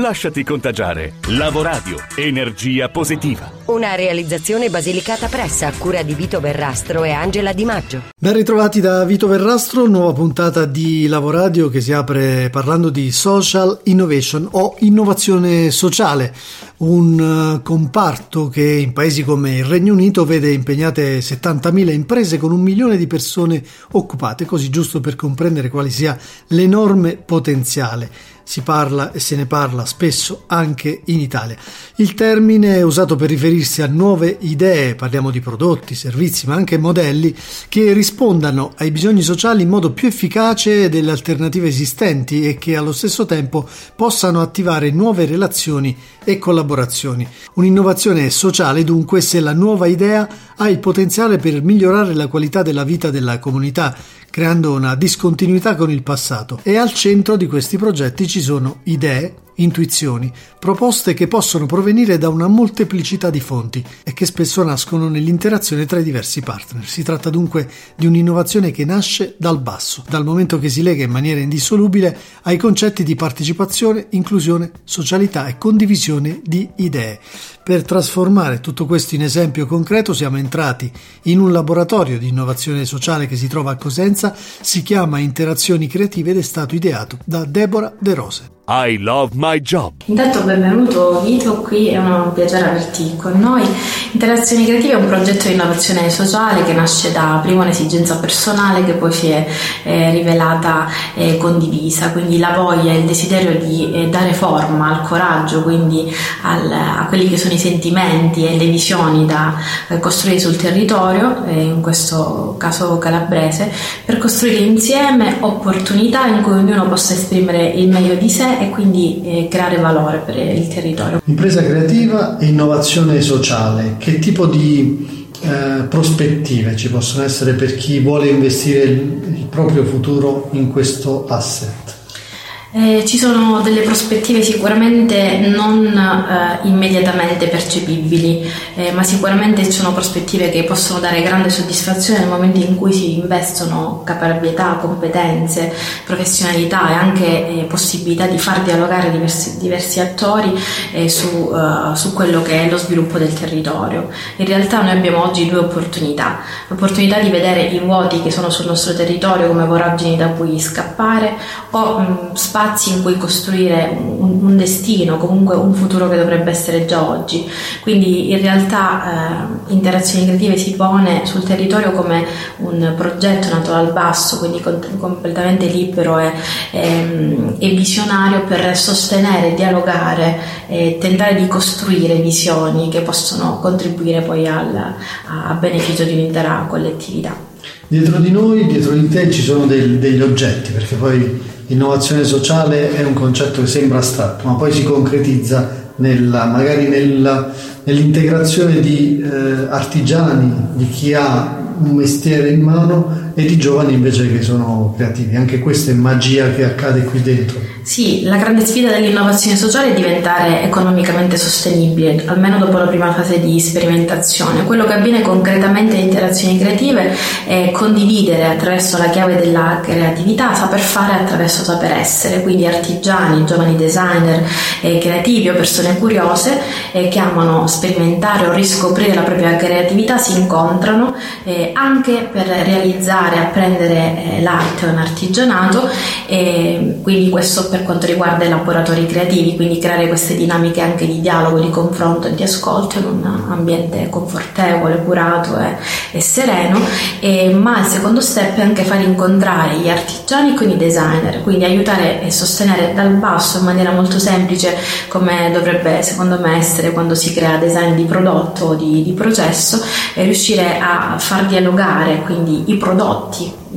Lasciati contagiare. Lavoradio, energia positiva. Una realizzazione basilicata pressa a cura di Vito Verrastro e Angela Di Maggio. Ben ritrovati da Vito Verrastro, nuova puntata di Lavoradio che si apre parlando di social innovation o innovazione sociale, un eh, comparto che in paesi come il Regno Unito vede impegnate 70.000 imprese con un milione di persone occupate, così giusto per comprendere quale sia l'enorme potenziale si parla e se ne parla spesso anche in Italia. Il termine è usato per riferirsi a nuove idee, parliamo di prodotti, servizi, ma anche modelli che rispondano ai bisogni sociali in modo più efficace delle alternative esistenti e che allo stesso tempo possano attivare nuove relazioni e collaborazioni. Un'innovazione sociale dunque se la nuova idea ha il potenziale per migliorare la qualità della vita della comunità creando una discontinuità con il passato. E al centro di questi progetti ci sono idee, intuizioni, proposte che possono provenire da una molteplicità di fonti e che spesso nascono nell'interazione tra i diversi partner. Si tratta dunque di un'innovazione che nasce dal basso, dal momento che si lega in maniera indissolubile ai concetti di partecipazione, inclusione, socialità e condivisione di idee. Per trasformare tutto questo in esempio concreto siamo entrati in un laboratorio di innovazione sociale che si trova a Cosenza, si chiama Interazioni Creative ed è stato ideato da Deborah De Rose. I love my job. Intanto benvenuto Vito, qui è un piacere averti con noi. Interazioni Creative è un progetto di innovazione sociale che nasce da prima un'esigenza personale che poi si è eh, rivelata eh, condivisa, quindi la voglia, il desiderio di eh, dare forma al coraggio, quindi al, a quelli che sono i sentimenti e le visioni da eh, costruire sul territorio, eh, in questo caso calabrese, per costruire insieme opportunità in cui ognuno possa esprimere il meglio di sé e quindi eh, creare valore per il territorio. Impresa creativa e innovazione sociale, che tipo di eh, prospettive ci possono essere per chi vuole investire il, il proprio futuro in questo asset? Eh, ci sono delle prospettive sicuramente non eh, immediatamente percepibili, eh, ma sicuramente sono prospettive che possono dare grande soddisfazione nel momento in cui si investono caparbietà, competenze, professionalità e anche eh, possibilità di far dialogare diversi, diversi attori eh, su, uh, su, quello che è lo sviluppo del territorio. In realtà noi abbiamo oggi due opportunità, l'opportunità di vedere i vuoti che sono sul nostro territorio come voragini da cui scappare o mh, mm, spazi in cui costruire un, un, destino, comunque un futuro che dovrebbe essere già oggi. Quindi in realtà eh, Interazioni Creative si pone sul territorio come un progetto nato dal basso, quindi con, completamente libero e, e, e, visionario per sostenere, dialogare e tentare di costruire visioni che possono contribuire poi al, a, a beneficio di un'intera collettività. Dietro di noi, dietro di te ci sono del, degli oggetti, perché poi Innovazione sociale è un concetto che sembra astratto, ma poi si concretizza nella, magari nella, nell'integrazione di eh, artigiani, di chi ha un mestiere in mano e di giovani invece che sono creativi. Anche questa è magia che accade qui dentro. Sì, la grande sfida dell'innovazione sociale è diventare economicamente sostenibile, almeno dopo la prima fase di sperimentazione. Quello che avviene concretamente in interazioni creative è condividere attraverso la chiave della creatività, saper fare attraverso saper essere, quindi artigiani, giovani designer, eh, creativi o persone curiose eh, che amano sperimentare o riscoprire la propria creatività si incontrano eh, anche per realizzare, apprendere eh, l'arte o un artigianato, quindi questo per quanto riguarda i laboratori creativi, quindi creare queste dinamiche anche di dialogo, di confronto e di ascolto in un ambiente confortevole, curato e, e sereno, e, ma il secondo step è anche far incontrare gli artigiani con i designer, quindi aiutare e sostenere dal basso in maniera molto semplice come dovrebbe secondo me essere quando si crea design di prodotto o di, di processo e riuscire a far dialogare quindi i prodotti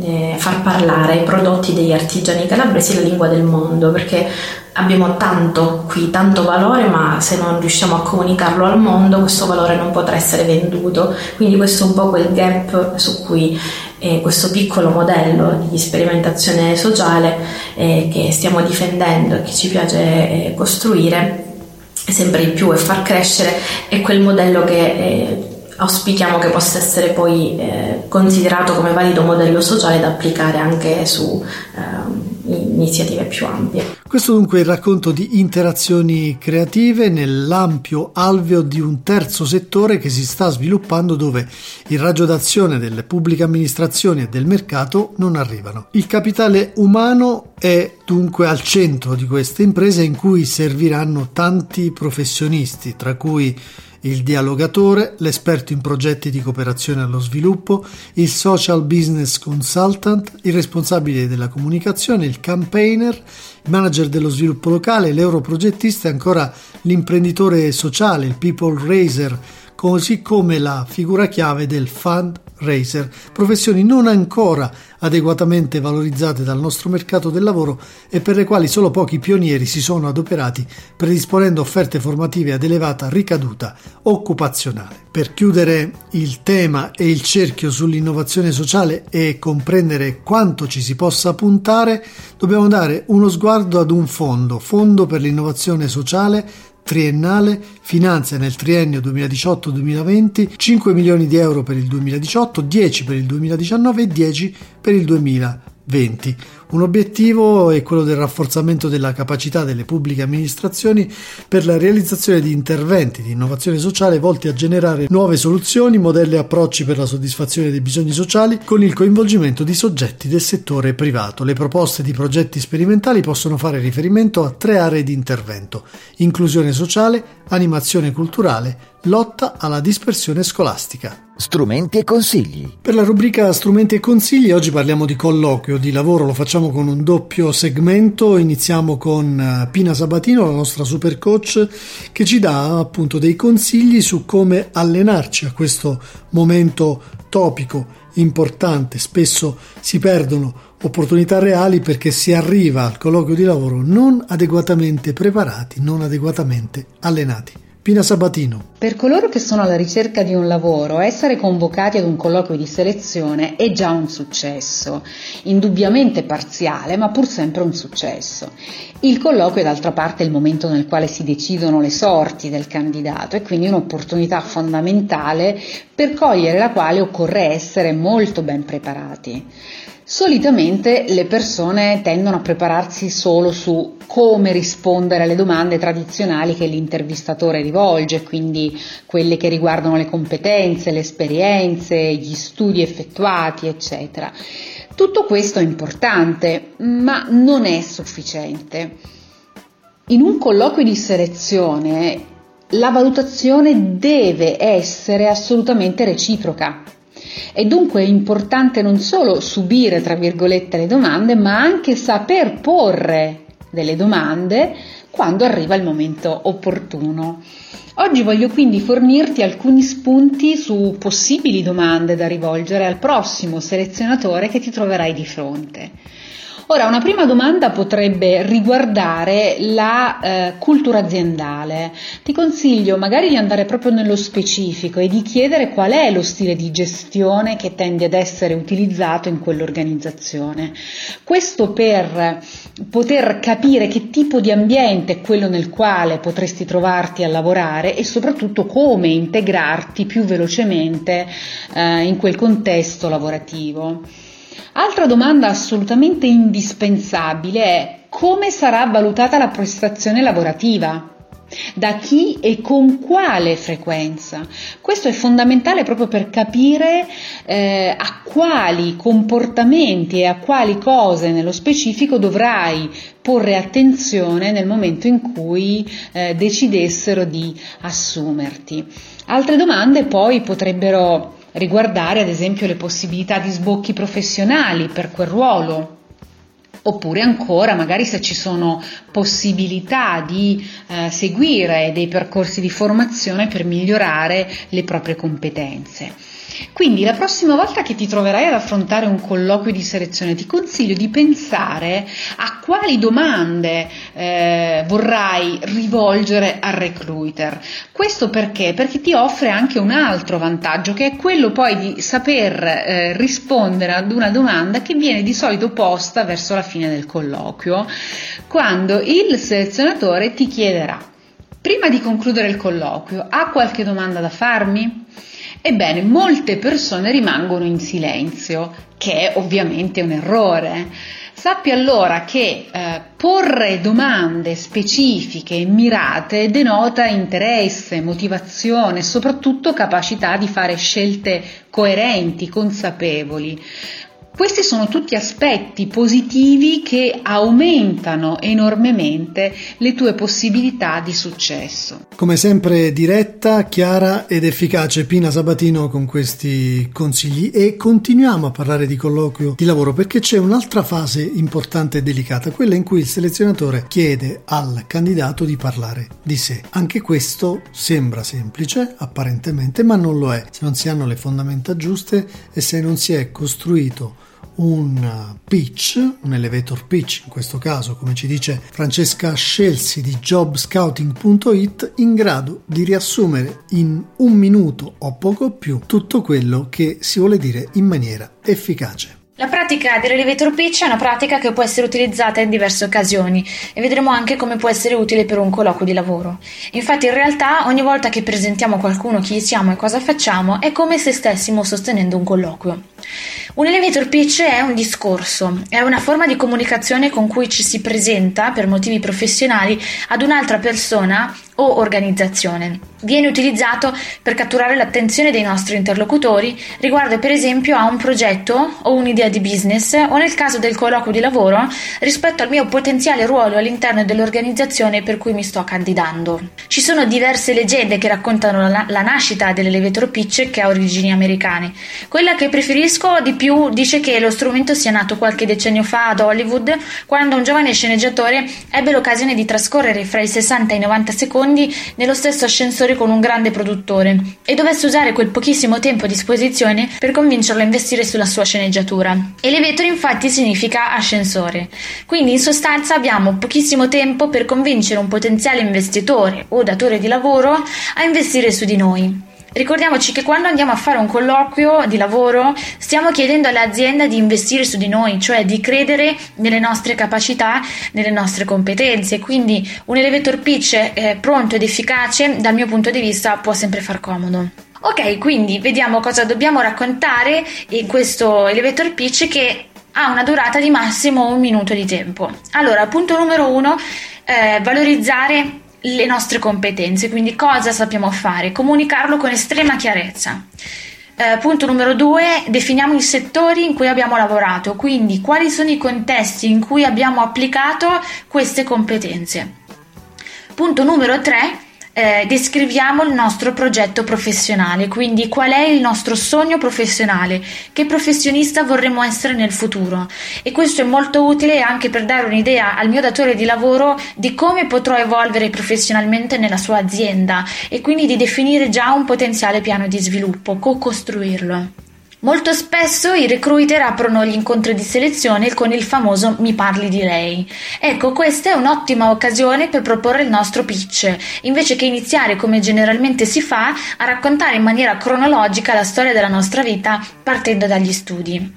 eh, far parlare i prodotti degli artigiani calabresi la lingua del mondo, perché abbiamo tanto qui, tanto valore, ma se non riusciamo a comunicarlo al mondo, questo valore non potrà essere venduto. Quindi questo è un po' quel gap su cui eh, questo piccolo modello di sperimentazione sociale eh, che stiamo difendendo e che ci piace eh, costruire sempre di più e far crescere è quel modello che eh, auspichiamo che possa essere poi eh, considerato come valido modello sociale da applicare anche su eh, iniziative più ampie. Questo dunque è il racconto di interazioni creative nell'ampio alveo di un terzo settore che si sta sviluppando dove il raggio d'azione delle pubbliche amministrazioni e del mercato non arrivano. Il capitale umano è dunque al centro di queste imprese in cui serviranno tanti professionisti, tra cui il dialogatore, l'esperto in progetti di cooperazione allo sviluppo, il social business consultant, il responsabile della comunicazione, il campaigner, il manager dello sviluppo locale, l'europrogettista e ancora l'imprenditore sociale, il people raiser, così come la figura chiave del fundraiser, professioni non ancora adeguatamente valorizzate dal nostro mercato del lavoro e per le quali solo pochi pionieri si sono adoperati predisponendo offerte formative ad elevata ricaduta occupazionale. Per chiudere il tema e il cerchio sull'innovazione sociale e comprendere quanto ci si possa puntare, dobbiamo dare uno sguardo ad un fondo, Fondo per l'innovazione sociale triennale finanzia nel triennio 2018-2020 5 milioni di euro per il 2018, 10 per il 2019 e 10 per il 2020. Un obiettivo è quello del rafforzamento della capacità delle pubbliche amministrazioni per la realizzazione di interventi di innovazione sociale volti a generare nuove soluzioni, modelli e approcci per la soddisfazione dei bisogni sociali con il coinvolgimento di soggetti del settore privato. Le proposte di progetti sperimentali possono fare riferimento a tre aree di intervento: inclusione sociale, animazione culturale, lotta alla dispersione scolastica. Strumenti e consigli. Per la rubrica Strumenti e consigli oggi parliamo di colloquio, di lavoro, lo facciamo con un doppio segmento. Iniziamo con eh, Pina Sabatino, la nostra super coach, che ci dà appunto dei consigli su come allenarci a questo momento topico importante. Spesso si perdono opportunità reali perché si arriva al colloquio di lavoro non adeguatamente preparati, non adeguatamente allenati. Pina Sabatino. Per coloro che sono alla ricerca di un lavoro, essere convocati ad un colloquio di selezione è già un successo, indubbiamente parziale, ma pur sempre un successo. Il colloquio è d'altra parte il momento nel quale si decidono le sorti del candidato e quindi un'opportunità fondamentale per cogliere la quale occorre essere molto ben preparati. Solitamente le persone tendono a prepararsi solo su come rispondere alle domande tradizionali che l'intervistatore rivolge, quindi quelle che riguardano le competenze, le esperienze, gli studi effettuati, eccetera. Tutto questo è importante, ma non è sufficiente. In un colloquio di selezione la valutazione deve essere assolutamente reciproca. È dunque importante non solo subire, tra virgolette, le domande, ma anche saper porre delle domande quando arriva il momento opportuno. Oggi voglio quindi fornirti alcuni spunti su possibili domande da rivolgere al prossimo selezionatore che ti troverai di fronte. Ora, una prima domanda potrebbe riguardare la eh, cultura aziendale. Ti consiglio magari di andare proprio nello specifico e di chiedere qual è lo stile di gestione che tende ad essere utilizzato in quell'organizzazione. Questo per poter capire che tipo di ambiente è quello nel quale potresti trovarti a lavorare e soprattutto come integrarti più velocemente eh, in quel contesto lavorativo. Altra domanda assolutamente indispensabile è come sarà valutata la prestazione lavorativa? Da chi e con quale frequenza? Questo è fondamentale proprio per capire eh, a quali comportamenti e a quali cose nello specifico dovrai porre attenzione nel momento in cui eh, decidessero di assumerti. Altre domande poi potrebbero riguardare ad esempio le possibilità di sbocchi professionali per quel ruolo. Oppure ancora, magari se ci sono possibilità di eh, seguire dei percorsi di formazione per migliorare le proprie competenze. Quindi la prossima volta che ti troverai ad affrontare un colloquio di selezione ti consiglio di pensare a quali domande eh, vorrai rivolgere al recruiter. Questo perché? Perché ti offre anche un altro vantaggio che è quello poi di saper eh, rispondere ad una domanda che viene di solito posta verso la fine del colloquio, quando il selezionatore ti chiederà, prima di concludere il colloquio, ha qualche domanda da farmi? Ebbene, molte persone rimangono in silenzio, che è ovviamente un errore. Sappi allora che eh, porre domande specifiche e mirate denota interesse, motivazione e soprattutto capacità di fare scelte coerenti, consapevoli. Questi sono tutti aspetti positivi che aumentano enormemente le tue possibilità di successo. Come sempre diretta, chiara ed efficace Pina Sabatino con questi consigli e continuiamo a parlare di colloquio di lavoro perché c'è un'altra fase importante e delicata, quella in cui il selezionatore chiede al candidato di parlare di sé. Anche questo sembra semplice apparentemente, ma non lo è se non si hanno le fondamenta giuste e se non si è costruito un pitch, un elevator pitch in questo caso, come ci dice Francesca Scelsi di jobscouting.it, in grado di riassumere in un minuto o poco più tutto quello che si vuole dire in maniera efficace. La pratica dell'elevator pitch è una pratica che può essere utilizzata in diverse occasioni e vedremo anche come può essere utile per un colloquio di lavoro. Infatti in realtà ogni volta che presentiamo a qualcuno chi siamo e cosa facciamo è come se stessimo sostenendo un colloquio. Un elevator pitch è un discorso, è una forma di comunicazione con cui ci si presenta per motivi professionali ad un'altra persona o organizzazione. Viene utilizzato per catturare l'attenzione dei nostri interlocutori riguardo per esempio a un progetto o un'idea di business o nel caso del colloquio di lavoro rispetto al mio potenziale ruolo all'interno dell'organizzazione per cui mi sto candidando. Ci sono diverse leggende che raccontano la, la nascita dell'elevator pitch che ha origini americane. Quella che preferisco di più dice che lo strumento sia nato qualche decennio fa ad Hollywood quando un giovane sceneggiatore ebbe l'occasione di trascorrere fra i 60 e i 90 secondi secondi nello stesso ascensore con un grande produttore e dovesse usare quel pochissimo tempo a disposizione per convincerlo a investire sulla sua sceneggiatura. Elevator infatti significa ascensore, quindi in sostanza abbiamo pochissimo tempo per convincere un potenziale investitore o datore di lavoro a investire su di noi. Ricordiamoci che quando andiamo a fare un colloquio di lavoro stiamo chiedendo all'azienda di investire su di noi, cioè di credere nelle nostre capacità, nelle nostre competenze. Quindi un elevator pitch eh, pronto ed efficace dal mio punto di vista può sempre far comodo. Ok, quindi vediamo cosa dobbiamo raccontare in questo elevator pitch che ha una durata di massimo un minuto di tempo. Allora, punto numero uno, eh, valorizzare le nostre competenze, quindi cosa sappiamo fare, comunicarlo con estrema chiarezza. Eh, punto numero due, definiamo i settori in cui abbiamo lavorato, quindi quali sono i contesti in cui abbiamo applicato queste competenze. Punto numero tre, eh, descriviamo il nostro progetto professionale, quindi qual è il nostro sogno professionale, che professionista vorremmo essere nel futuro. E questo è molto utile anche per dare un'idea al mio datore di lavoro di come potrò evolvere professionalmente nella sua azienda e quindi di definire già un potenziale piano di sviluppo, co-costruirlo. Molto spesso i recruiter aprono gli incontri di selezione con il famoso mi parli di lei. Ecco, questa è un'ottima occasione per proporre il nostro pitch, invece che iniziare come generalmente si fa a raccontare in maniera cronologica la storia della nostra vita partendo dagli studi.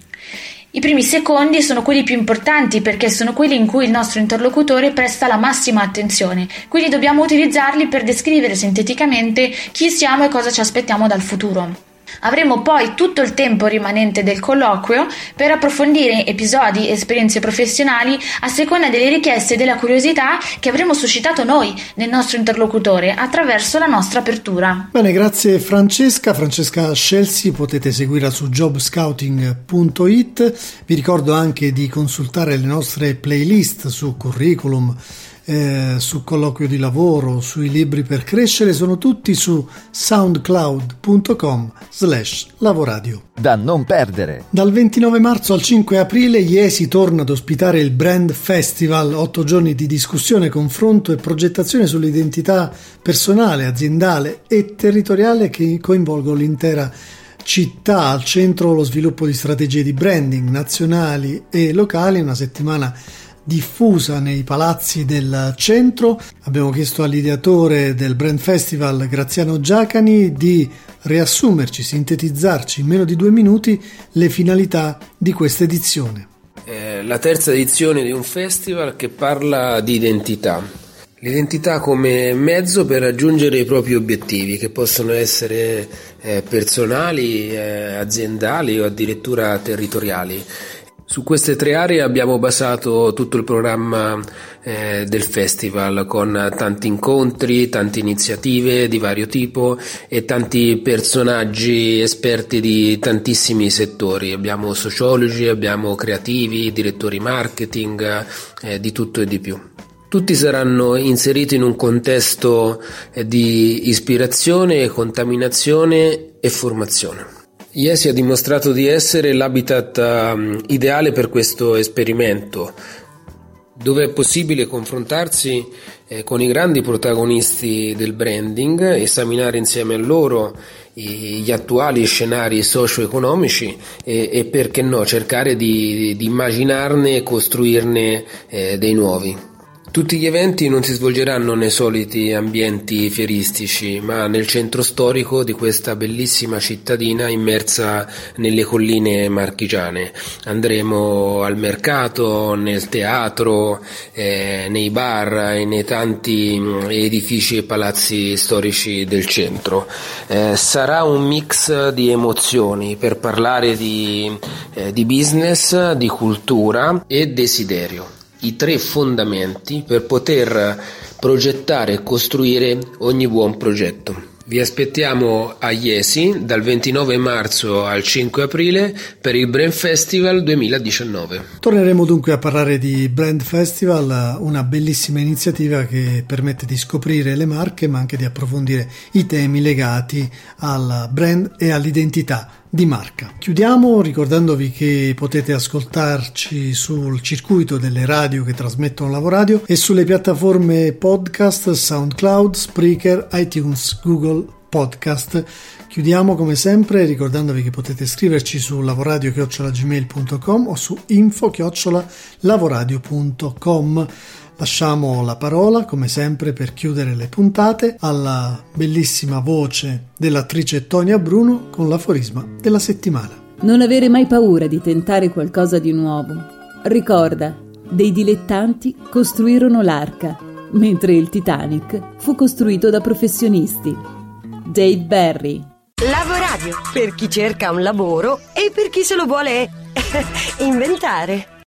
I primi secondi sono quelli più importanti perché sono quelli in cui il nostro interlocutore presta la massima attenzione, quindi dobbiamo utilizzarli per descrivere sinteticamente chi siamo e cosa ci aspettiamo dal futuro. Avremo poi tutto il tempo rimanente del colloquio per approfondire episodi e esperienze professionali a seconda delle richieste e della curiosità che avremo suscitato noi nel nostro interlocutore attraverso la nostra apertura. Bene, grazie Francesca. Francesca Scelsi potete seguirla su jobscouting.it. Vi ricordo anche di consultare le nostre playlist su curriculum eh, su colloquio di lavoro, sui libri per crescere, sono tutti su soundcloud.com slash lavoradio. Da non perdere. Dal 29 marzo al 5 aprile Iesi torna ad ospitare il Brand Festival, otto giorni di discussione, confronto e progettazione sull'identità personale, aziendale e territoriale che coinvolgono l'intera città al centro lo sviluppo di strategie di branding nazionali e locali, una settimana diffusa nei palazzi del centro. Abbiamo chiesto all'ideatore del Brand Festival, Graziano Giacani, di riassumerci, sintetizzarci in meno di due minuti le finalità di questa edizione. Eh, la terza edizione di un festival che parla di identità. L'identità come mezzo per raggiungere i propri obiettivi, che possono essere eh, personali, eh, aziendali o addirittura territoriali. Su queste tre aree abbiamo basato tutto il programma eh, del festival con tanti incontri, tante iniziative di vario tipo e tanti personaggi esperti di tantissimi settori. Abbiamo sociologi, abbiamo creativi, direttori marketing, eh, di tutto e di più. Tutti saranno inseriti in un contesto eh, di ispirazione, contaminazione e formazione. Iesi ha dimostrato di essere l'habitat um, ideale per questo esperimento, dove è possibile confrontarsi eh, con i grandi protagonisti del branding, esaminare insieme a loro i, gli attuali scenari socio-economici e, e, perché no cercare di, di immaginarne e costruirne eh, dei nuovi. Tutti gli eventi non si svolgeranno nei soliti ambienti fieristici, ma nel centro storico di questa bellissima cittadina immersa nelle colline marchigiane. Andremo al mercato, nel teatro, eh, nei bar e nei tanti mm, edifici e palazzi storici del centro. Eh, sarà un mix di emozioni per parlare di, eh, di business, di cultura e desiderio i tre fondamenti per poter progettare e costruire ogni buon progetto. Vi aspettiamo a Iesi dal 29 marzo al 5 aprile per il Brand Festival 2019. Torneremo dunque a parlare di Brand Festival, una bellissima iniziativa che permette di scoprire le marche ma anche di approfondire i temi legati al brand e all'identità di marca. Chiudiamo ricordandovi che potete ascoltarci sul circuito delle radio che trasmettono Lavoradio e sulle piattaforme podcast SoundCloud, Spreaker, iTunes, Google Podcast. Chiudiamo come sempre ricordandovi che potete scriverci su lavoradio.gmail.com o su info-lavoradio.com. Lasciamo la parola, come sempre, per chiudere le puntate alla bellissima voce dell'attrice Tonia Bruno con l'aforisma della settimana. Non avere mai paura di tentare qualcosa di nuovo. Ricorda, dei dilettanti costruirono l'arca, mentre il Titanic fu costruito da professionisti. Dave Barry. Lavoradio, per chi cerca un lavoro e per chi se lo vuole inventare.